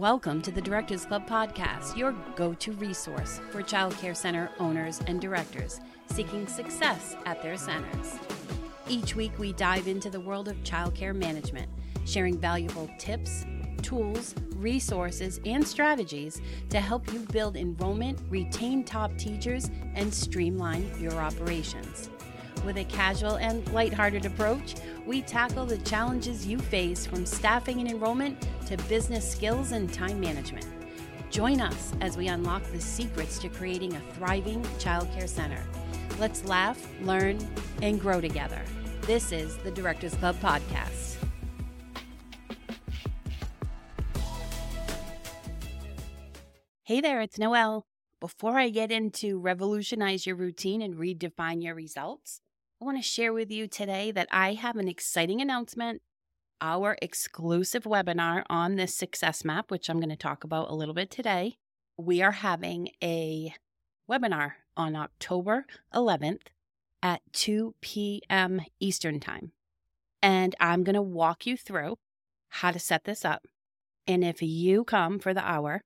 Welcome to the Directors Club podcast, your go to resource for childcare center owners and directors seeking success at their centers. Each week, we dive into the world of childcare management, sharing valuable tips, tools, resources, and strategies to help you build enrollment, retain top teachers, and streamline your operations. With a casual and lighthearted approach, we tackle the challenges you face from staffing and enrollment to business skills and time management. Join us as we unlock the secrets to creating a thriving childcare center. Let's laugh, learn, and grow together. This is the Directors Club Podcast. Hey there, it's Noelle. Before I get into revolutionize your routine and redefine your results, I want to share with you today that I have an exciting announcement. Our exclusive webinar on this success map, which I'm going to talk about a little bit today. We are having a webinar on October 11th at 2 p.m. Eastern Time. And I'm going to walk you through how to set this up. And if you come for the hour,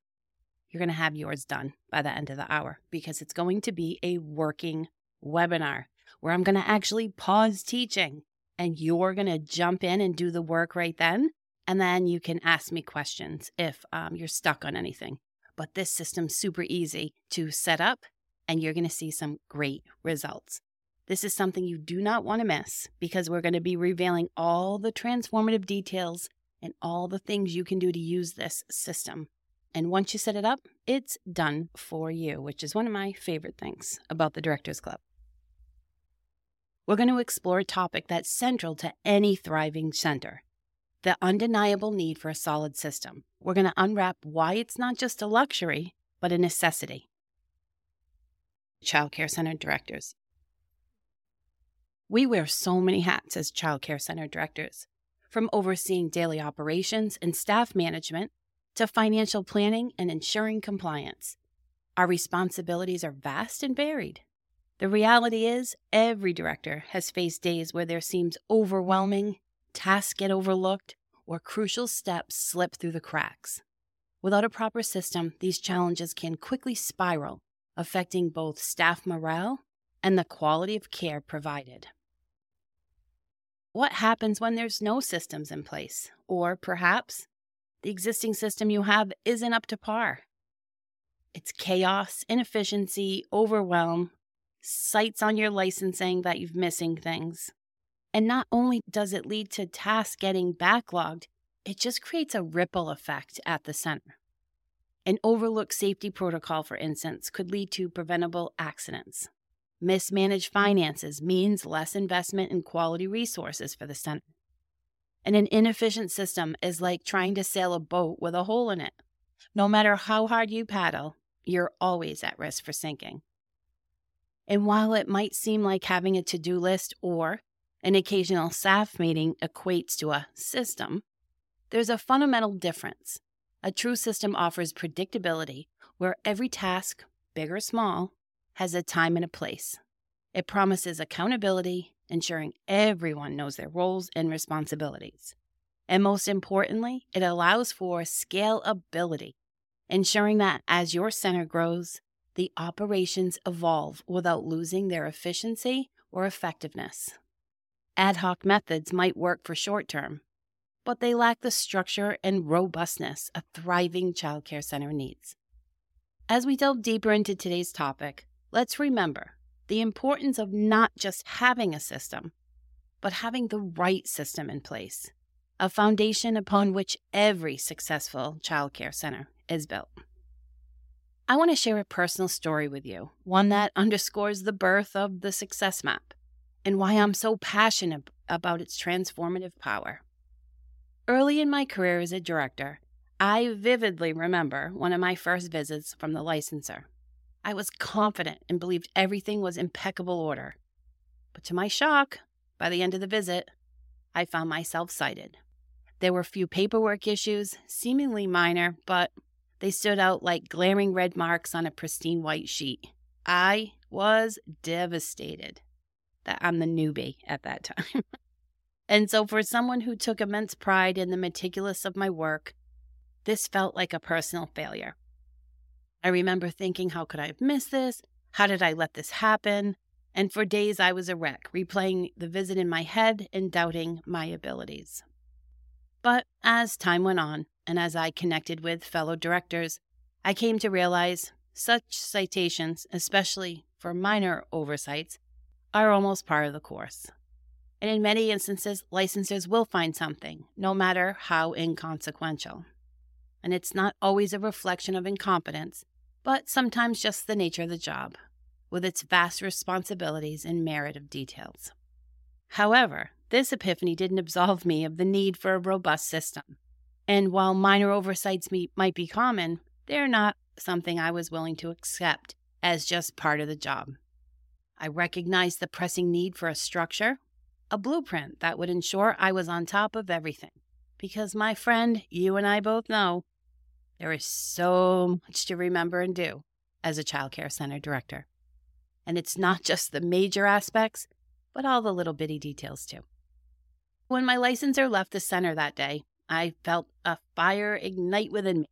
you're going to have yours done by the end of the hour because it's going to be a working webinar where I'm going to actually pause teaching and you're going to jump in and do the work right then. And then you can ask me questions if um, you're stuck on anything. But this system's super easy to set up and you're going to see some great results. This is something you do not want to miss because we're going to be revealing all the transformative details and all the things you can do to use this system. And once you set it up, it's done for you, which is one of my favorite things about the Directors Club. We're going to explore a topic that's central to any thriving center the undeniable need for a solid system. We're going to unwrap why it's not just a luxury, but a necessity. Childcare center directors. We wear so many hats as childcare center directors, from overseeing daily operations and staff management to financial planning and ensuring compliance. Our responsibilities are vast and varied. The reality is, every director has faced days where there seems overwhelming, tasks get overlooked, or crucial steps slip through the cracks. Without a proper system, these challenges can quickly spiral, affecting both staff morale and the quality of care provided. What happens when there's no systems in place? Or perhaps the existing system you have isn't up to par? It's chaos, inefficiency, overwhelm, cites on your licensing that you've missing things. And not only does it lead to tasks getting backlogged, it just creates a ripple effect at the center. An overlooked safety protocol, for instance, could lead to preventable accidents. Mismanaged finances means less investment in quality resources for the center. And an inefficient system is like trying to sail a boat with a hole in it. No matter how hard you paddle, you're always at risk for sinking. And while it might seem like having a to do list or an occasional staff meeting equates to a system, there's a fundamental difference. A true system offers predictability where every task, big or small, has a time and a place. It promises accountability, ensuring everyone knows their roles and responsibilities. And most importantly, it allows for scalability, ensuring that as your center grows, the operations evolve without losing their efficiency or effectiveness. Ad hoc methods might work for short term, but they lack the structure and robustness a thriving childcare center needs. As we delve deeper into today's topic, let's remember the importance of not just having a system, but having the right system in place, a foundation upon which every successful childcare center is built. I want to share a personal story with you, one that underscores the birth of the Success Map and why I'm so passionate about its transformative power. Early in my career as a director, I vividly remember one of my first visits from the licensor. I was confident and believed everything was impeccable order. But to my shock, by the end of the visit, I found myself cited. There were few paperwork issues, seemingly minor, but they stood out like glaring red marks on a pristine white sheet. I was devastated that I'm the newbie at that time. and so, for someone who took immense pride in the meticulous of my work, this felt like a personal failure. I remember thinking, how could I have missed this? How did I let this happen? And for days I was a wreck, replaying the visit in my head and doubting my abilities. But as time went on, and as I connected with fellow directors, I came to realize such citations, especially for minor oversights, are almost part of the course. And in many instances, licensors will find something, no matter how inconsequential. And it's not always a reflection of incompetence, but sometimes just the nature of the job, with its vast responsibilities and merit of details. However, this epiphany didn't absolve me of the need for a robust system. And while minor oversights might be common, they're not something I was willing to accept as just part of the job. I recognized the pressing need for a structure, a blueprint that would ensure I was on top of everything. Because, my friend, you and I both know there is so much to remember and do as a child care center director. And it's not just the major aspects, but all the little bitty details too. When my licensor left the center that day, I felt a fire ignite within me,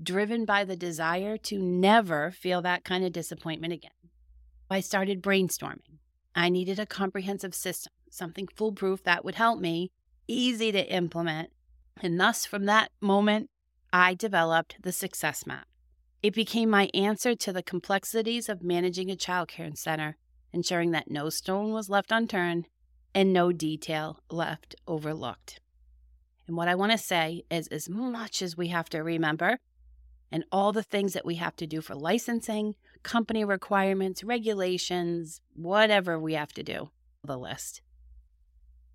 driven by the desire to never feel that kind of disappointment again. I started brainstorming. I needed a comprehensive system, something foolproof that would help me, easy to implement. And thus, from that moment, I developed the Success Map. It became my answer to the complexities of managing a childcare center, ensuring that no stone was left unturned and no detail left overlooked. And what I want to say is as much as we have to remember and all the things that we have to do for licensing, company requirements, regulations, whatever we have to do, the list.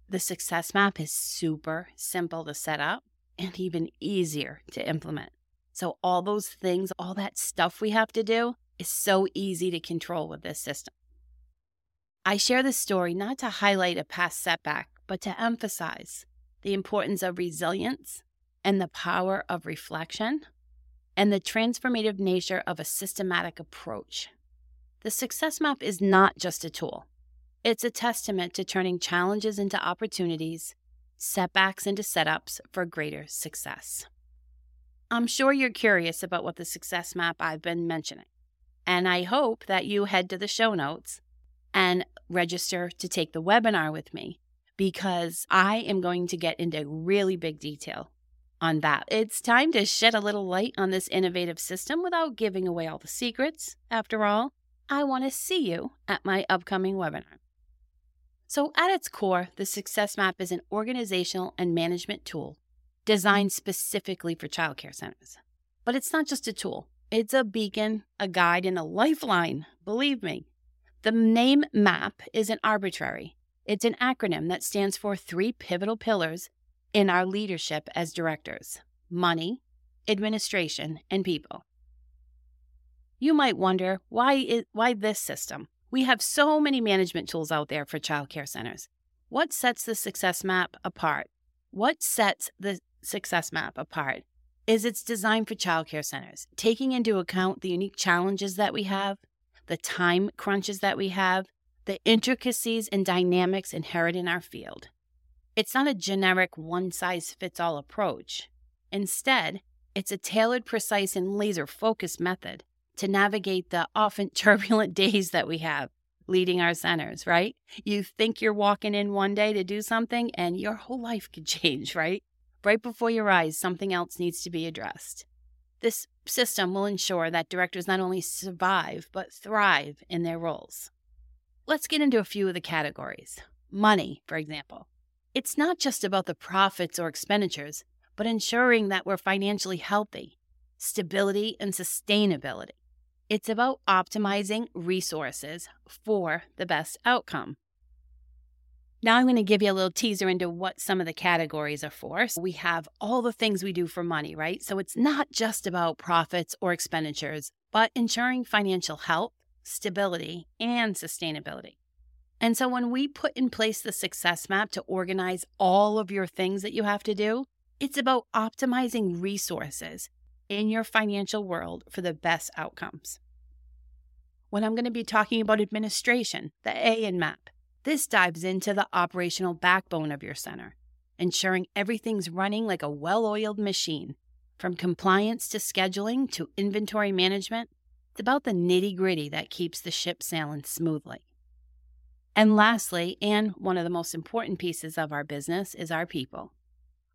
The success map is super simple to set up and even easier to implement. So, all those things, all that stuff we have to do is so easy to control with this system. I share this story not to highlight a past setback, but to emphasize the importance of resilience and the power of reflection and the transformative nature of a systematic approach. The success map is not just a tool, it's a testament to turning challenges into opportunities, setbacks into setups for greater success. I'm sure you're curious about what the success map I've been mentioning, and I hope that you head to the show notes and register to take the webinar with me because I am going to get into really big detail on that. It's time to shed a little light on this innovative system without giving away all the secrets. After all, I want to see you at my upcoming webinar. So, at its core, the Success Map is an organizational and management tool designed specifically for childcare centers. But it's not just a tool, it's a beacon, a guide, and a lifeline. Believe me, the name MAP isn't arbitrary. It's an acronym that stands for three pivotal pillars in our leadership as directors money, administration, and people. You might wonder why, is, why this system? We have so many management tools out there for childcare centers. What sets the success map apart? What sets the success map apart is its design for childcare centers, taking into account the unique challenges that we have, the time crunches that we have, the intricacies and dynamics inherent in our field. It's not a generic one size fits all approach. Instead, it's a tailored, precise, and laser focused method to navigate the often turbulent days that we have leading our centers, right? You think you're walking in one day to do something and your whole life could change, right? Right before your eyes, something else needs to be addressed. This system will ensure that directors not only survive, but thrive in their roles. Let's get into a few of the categories. Money, for example. It's not just about the profits or expenditures, but ensuring that we're financially healthy, stability, and sustainability. It's about optimizing resources for the best outcome. Now I'm going to give you a little teaser into what some of the categories are for. So we have all the things we do for money, right? So it's not just about profits or expenditures, but ensuring financial health, stability, and sustainability. And so when we put in place the success map to organize all of your things that you have to do, it's about optimizing resources in your financial world for the best outcomes. When I'm going to be talking about administration, the A in MAP, this dives into the operational backbone of your center, ensuring everything's running like a well oiled machine, From compliance to scheduling to inventory management, it's about the nitty gritty that keeps the ship sailing smoothly. And lastly, and one of the most important pieces of our business is our people.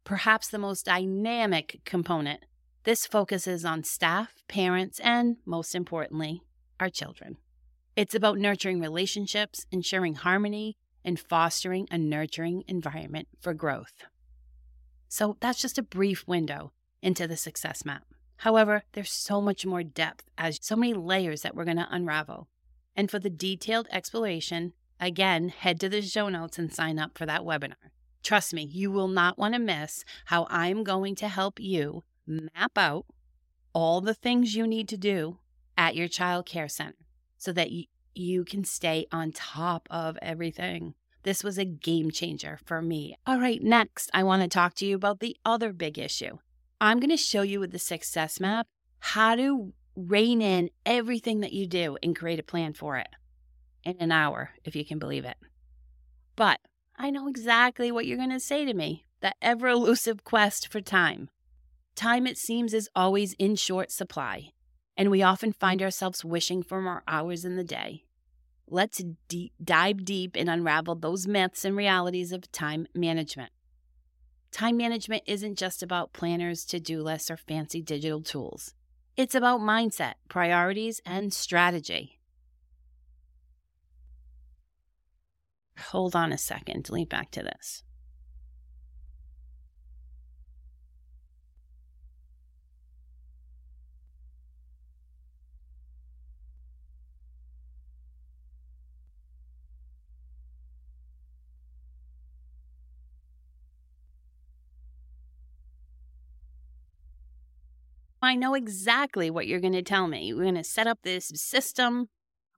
Perhaps the most dynamic component, this focuses on staff, parents, and most importantly, our children. It's about nurturing relationships, ensuring harmony, and fostering a nurturing environment for growth. So that's just a brief window into the success map. However, there's so much more depth as so many layers that we're going to unravel. And for the detailed exploration, again, head to the show notes and sign up for that webinar. Trust me, you will not want to miss how I'm going to help you map out all the things you need to do at your child care center so that you, you can stay on top of everything. This was a game changer for me. All right, next, I want to talk to you about the other big issue. I'm going to show you with the success map how to rein in everything that you do and create a plan for it in an hour, if you can believe it. But I know exactly what you're going to say to me that ever elusive quest for time. Time, it seems, is always in short supply, and we often find ourselves wishing for more hours in the day. Let's de- dive deep and unravel those myths and realities of time management. Time management isn't just about planners, to do lists, or fancy digital tools. It's about mindset, priorities, and strategy. Hold on a second, lean back to this. I know exactly what you're going to tell me. We're going to set up this system.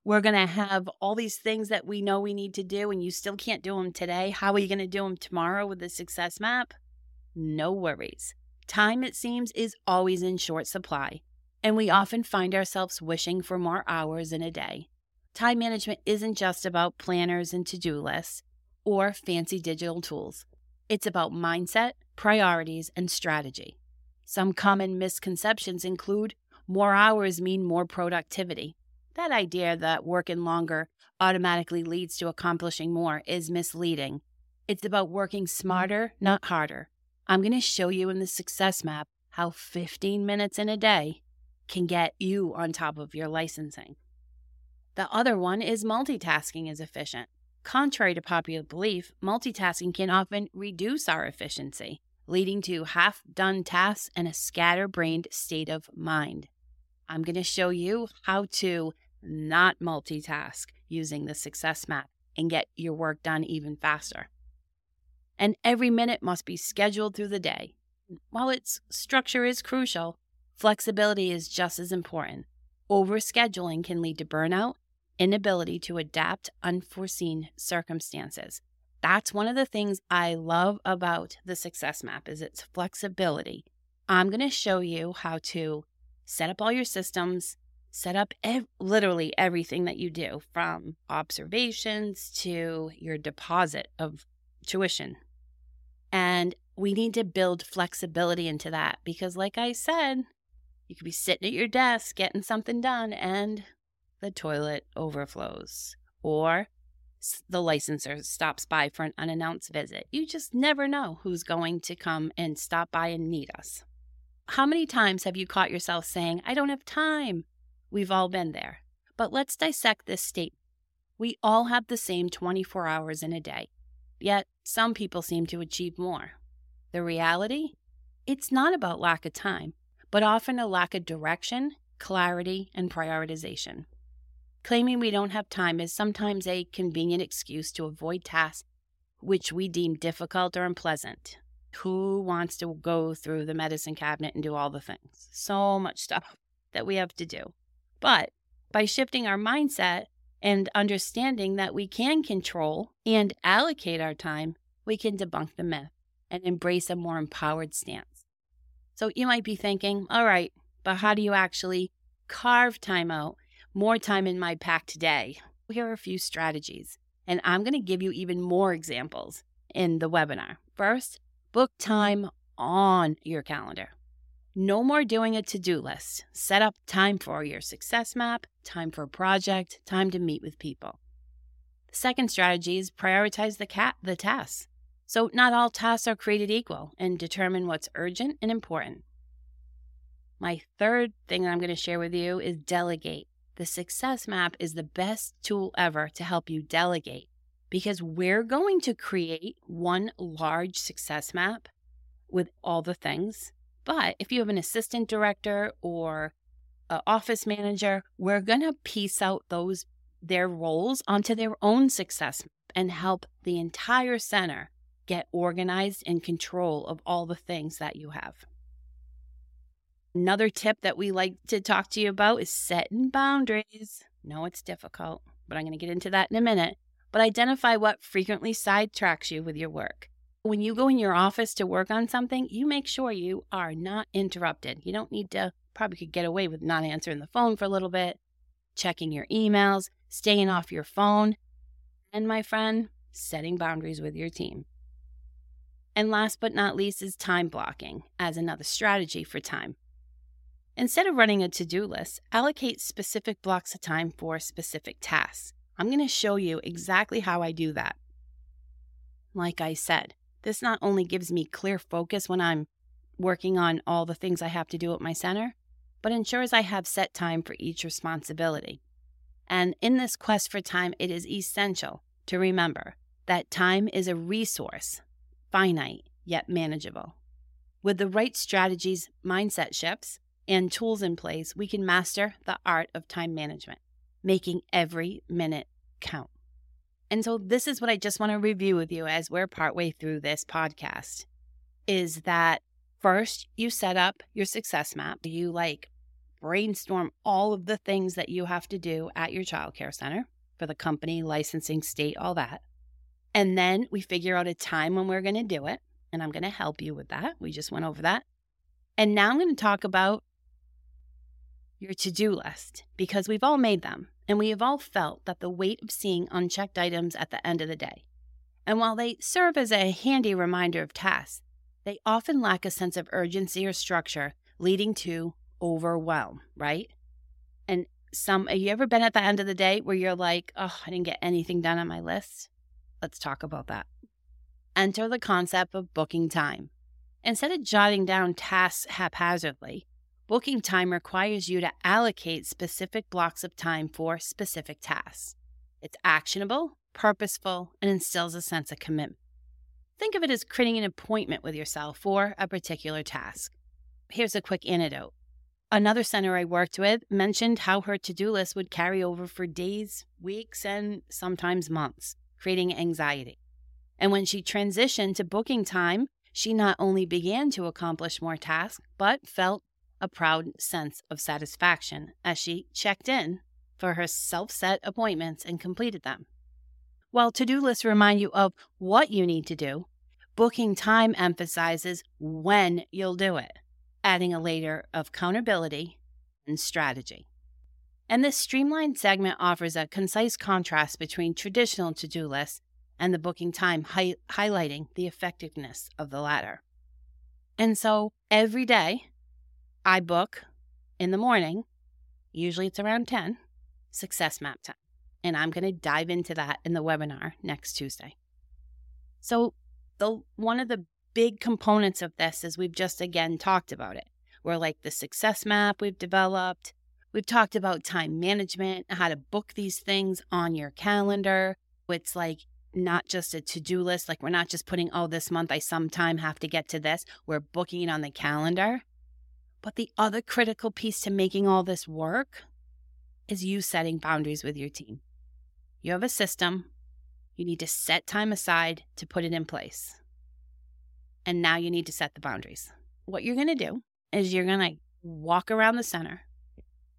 We're going to have all these things that we know we need to do, and you still can't do them today. How are you going to do them tomorrow with the success map? No worries. Time, it seems, is always in short supply, and we often find ourselves wishing for more hours in a day. Time management isn't just about planners and to do lists or fancy digital tools, it's about mindset, priorities, and strategy. Some common misconceptions include more hours mean more productivity. That idea that working longer automatically leads to accomplishing more is misleading. It's about working smarter, not harder. I'm going to show you in the success map how 15 minutes in a day can get you on top of your licensing. The other one is multitasking is efficient. Contrary to popular belief, multitasking can often reduce our efficiency leading to half done tasks and a scatterbrained state of mind. I'm going to show you how to not multitask using the success map and get your work done even faster. And every minute must be scheduled through the day. While its structure is crucial, flexibility is just as important. Overscheduling can lead to burnout, inability to adapt unforeseen circumstances, that's one of the things I love about the success map is its flexibility. I'm going to show you how to set up all your systems, set up ev- literally everything that you do from observations to your deposit of tuition. And we need to build flexibility into that because, like I said, you could be sitting at your desk getting something done and the toilet overflows. Or the licensor stops by for an unannounced visit. You just never know who's going to come and stop by and need us. How many times have you caught yourself saying, I don't have time? We've all been there. But let's dissect this statement. We all have the same 24 hours in a day, yet some people seem to achieve more. The reality? It's not about lack of time, but often a lack of direction, clarity, and prioritization. Claiming we don't have time is sometimes a convenient excuse to avoid tasks which we deem difficult or unpleasant. Who wants to go through the medicine cabinet and do all the things? So much stuff that we have to do. But by shifting our mindset and understanding that we can control and allocate our time, we can debunk the myth and embrace a more empowered stance. So you might be thinking, all right, but how do you actually carve time out more time in my packed day. Here are a few strategies, and I'm going to give you even more examples in the webinar. First, book time on your calendar. No more doing a to do list. Set up time for your success map, time for a project, time to meet with people. The second strategy is prioritize the, cat, the tasks. So, not all tasks are created equal and determine what's urgent and important. My third thing that I'm going to share with you is delegate. The success map is the best tool ever to help you delegate because we're going to create one large success map with all the things. But if you have an assistant director or an office manager, we're going to piece out those their roles onto their own success map and help the entire center get organized and control of all the things that you have. Another tip that we like to talk to you about is setting boundaries. No, it's difficult, but I'm going to get into that in a minute. But identify what frequently sidetracks you with your work. When you go in your office to work on something, you make sure you are not interrupted. You don't need to, probably could get away with not answering the phone for a little bit, checking your emails, staying off your phone, and my friend, setting boundaries with your team. And last but not least is time blocking as another strategy for time. Instead of running a to do list, allocate specific blocks of time for specific tasks. I'm going to show you exactly how I do that. Like I said, this not only gives me clear focus when I'm working on all the things I have to do at my center, but ensures I have set time for each responsibility. And in this quest for time, it is essential to remember that time is a resource finite yet manageable. With the right strategies, mindset shifts, and tools in place, we can master the art of time management, making every minute count. And so this is what I just want to review with you as we're partway through this podcast is that first you set up your success map. You like brainstorm all of the things that you have to do at your childcare center for the company, licensing, state, all that. And then we figure out a time when we're going to do it. And I'm going to help you with that. We just went over that. And now I'm going to talk about your to do list because we've all made them and we have all felt that the weight of seeing unchecked items at the end of the day. And while they serve as a handy reminder of tasks, they often lack a sense of urgency or structure, leading to overwhelm, right? And some, have you ever been at the end of the day where you're like, oh, I didn't get anything done on my list? Let's talk about that. Enter the concept of booking time. Instead of jotting down tasks haphazardly, booking time requires you to allocate specific blocks of time for specific tasks. It's actionable, purposeful, and instills a sense of commitment. Think of it as creating an appointment with yourself for a particular task. Here's a quick anecdote. Another center I worked with mentioned how her to do list would carry over for days, weeks, and sometimes months creating anxiety. And when she transitioned to booking time, she not only began to accomplish more tasks, but felt a proud sense of satisfaction as she checked in for her self set appointments and completed them. While to do lists remind you of what you need to do, booking time emphasizes when you'll do it, adding a layer of accountability and strategy. And this streamlined segment offers a concise contrast between traditional to do lists and the booking time, hi- highlighting the effectiveness of the latter. And so every day I book in the morning, usually it's around 10, success map time. And I'm going to dive into that in the webinar next Tuesday. So, the one of the big components of this is we've just again talked about it. We're like the success map we've developed, We've talked about time management, how to book these things on your calendar. It's like not just a to do list, like we're not just putting, oh, this month I sometime have to get to this. We're booking it on the calendar. But the other critical piece to making all this work is you setting boundaries with your team. You have a system, you need to set time aside to put it in place. And now you need to set the boundaries. What you're going to do is you're going to walk around the center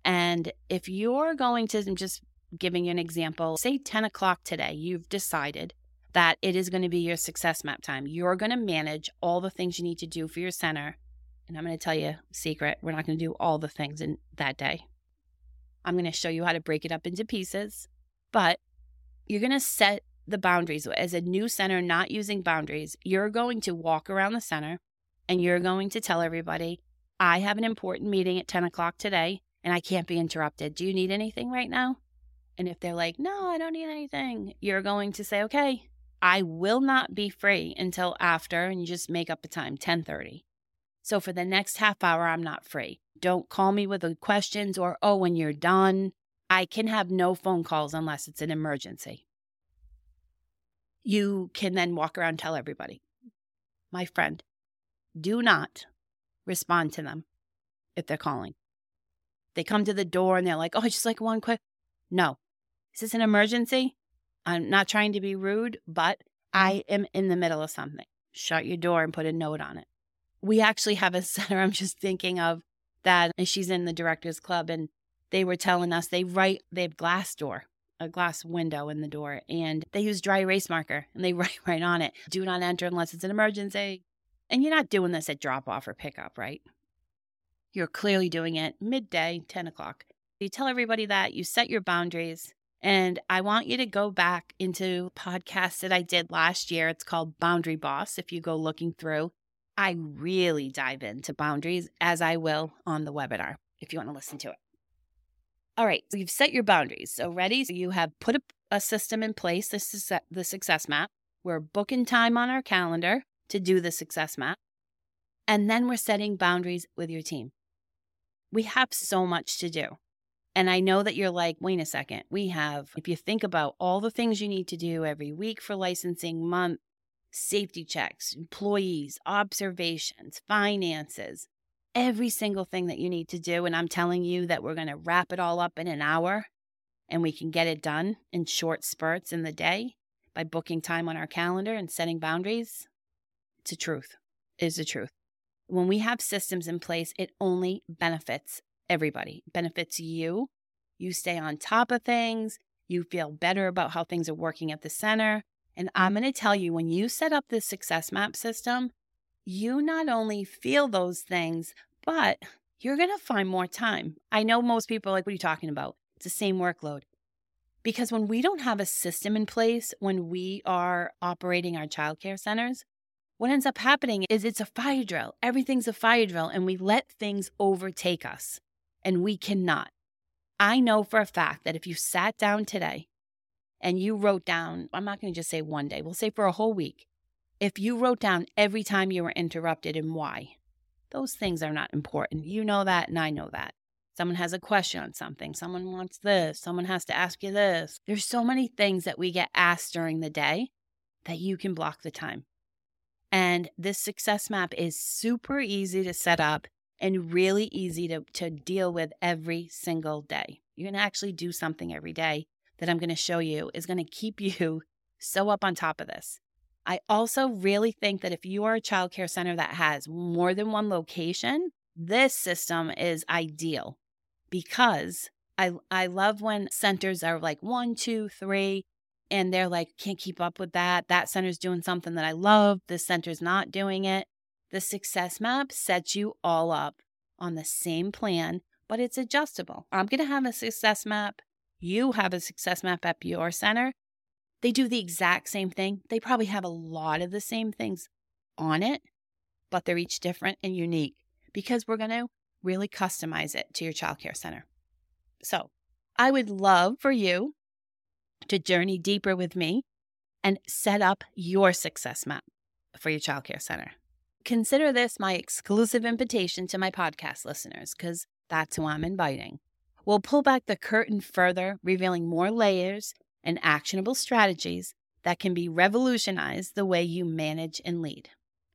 and if you're going to, I'm just giving you an example, say 10 o'clock today, you've decided that it is going to be your success map time. You're going to manage all the things you need to do for your center. And I'm going to tell you a secret we're not going to do all the things in that day. I'm going to show you how to break it up into pieces, but you're going to set the boundaries. As a new center not using boundaries, you're going to walk around the center and you're going to tell everybody I have an important meeting at 10 o'clock today and I can't be interrupted. Do you need anything right now? And if they're like, no, I don't need anything, you're going to say, okay, I will not be free until after, and you just make up a time, 1030. So for the next half hour, I'm not free. Don't call me with the questions or, oh, when you're done. I can have no phone calls unless it's an emergency. You can then walk around and tell everybody, my friend, do not respond to them if they're calling. They come to the door and they're like, oh, I just like one quick. No. Is this an emergency? I'm not trying to be rude, but mm-hmm. I am in the middle of something. Shut your door and put a note on it. We actually have a center I'm just thinking of that, and she's in the director's club, and they were telling us they write, they have glass door, a glass window in the door, and they use dry erase marker and they write right on it, do not enter unless it's an emergency. And you're not doing this at drop off or pickup, right? You're clearly doing it midday, 10 o'clock. You tell everybody that, you set your boundaries, and I want you to go back into podcasts that I did last year. It's called Boundary Boss. If you go looking through, I really dive into boundaries as I will on the webinar if you want to listen to it. All right, so you've set your boundaries. So ready? So you have put a, a system in place. This is the success map. We're booking time on our calendar to do the success map. And then we're setting boundaries with your team. We have so much to do. And I know that you're like, wait a second, we have, if you think about all the things you need to do every week for licensing month, safety checks, employees, observations, finances, every single thing that you need to do. And I'm telling you that we're going to wrap it all up in an hour and we can get it done in short spurts in the day by booking time on our calendar and setting boundaries. It's a truth. It is the truth. When we have systems in place, it only benefits everybody. It benefits you. You stay on top of things. You feel better about how things are working at the center. And I'm going to tell you when you set up this success map system, you not only feel those things, but you're going to find more time. I know most people are like, what are you talking about? It's the same workload. Because when we don't have a system in place, when we are operating our childcare centers, what ends up happening is it's a fire drill. Everything's a fire drill, and we let things overtake us, and we cannot. I know for a fact that if you sat down today and you wrote down, I'm not going to just say one day, we'll say for a whole week, if you wrote down every time you were interrupted and why, those things are not important. You know that, and I know that. Someone has a question on something. Someone wants this. Someone has to ask you this. There's so many things that we get asked during the day that you can block the time. And this success map is super easy to set up and really easy to, to deal with every single day. You can actually do something every day that I'm going to show you is going to keep you so up on top of this. I also really think that if you are a childcare center that has more than one location, this system is ideal because I, I love when centers are like one, two, three, and they're like, can't keep up with that. That center's doing something that I love. This center's not doing it. The success map sets you all up on the same plan, but it's adjustable. I'm going to have a success map. You have a success map at your center. They do the exact same thing. They probably have a lot of the same things on it, but they're each different and unique because we're going to really customize it to your childcare center. So, I would love for you to journey deeper with me and set up your success map for your childcare center. Consider this my exclusive invitation to my podcast listeners because that's who I'm inviting. We'll pull back the curtain further, revealing more layers and actionable strategies that can be revolutionized the way you manage and lead.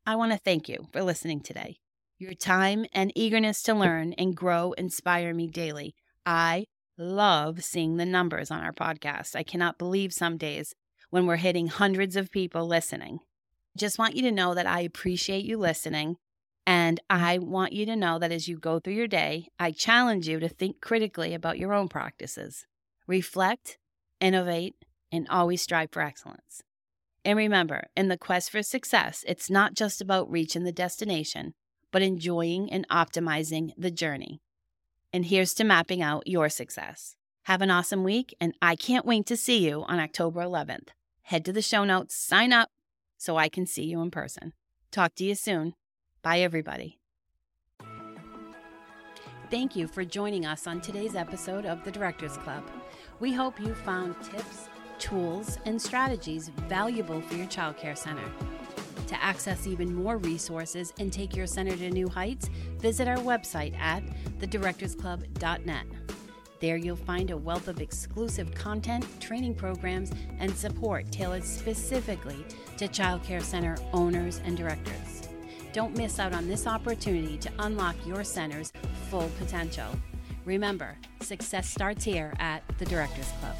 I want to thank you for listening today. Your time and eagerness to learn and grow inspire me daily. I love seeing the numbers on our podcast. I cannot believe some days when we're hitting hundreds of people listening. Just want you to know that I appreciate you listening. And I want you to know that as you go through your day, I challenge you to think critically about your own practices. Reflect innovate, and always strive for excellence. And remember, in the quest for success, it's not just about reaching the destination, but enjoying and optimizing the journey. And here's to mapping out your success. Have an awesome week, and I can't wait to see you on October 11th. Head to the show notes, sign up so I can see you in person. Talk to you soon. Bye, everybody. Thank you for joining us on today's episode of the Directors Club. We hope you found tips, tools, and strategies valuable for your childcare center. To access even more resources and take your center to new heights, visit our website at thedirectorsclub.net. There you'll find a wealth of exclusive content, training programs, and support tailored specifically to childcare center owners and directors. Don't miss out on this opportunity to unlock your center's full potential. Remember, success starts here at the Directors Club.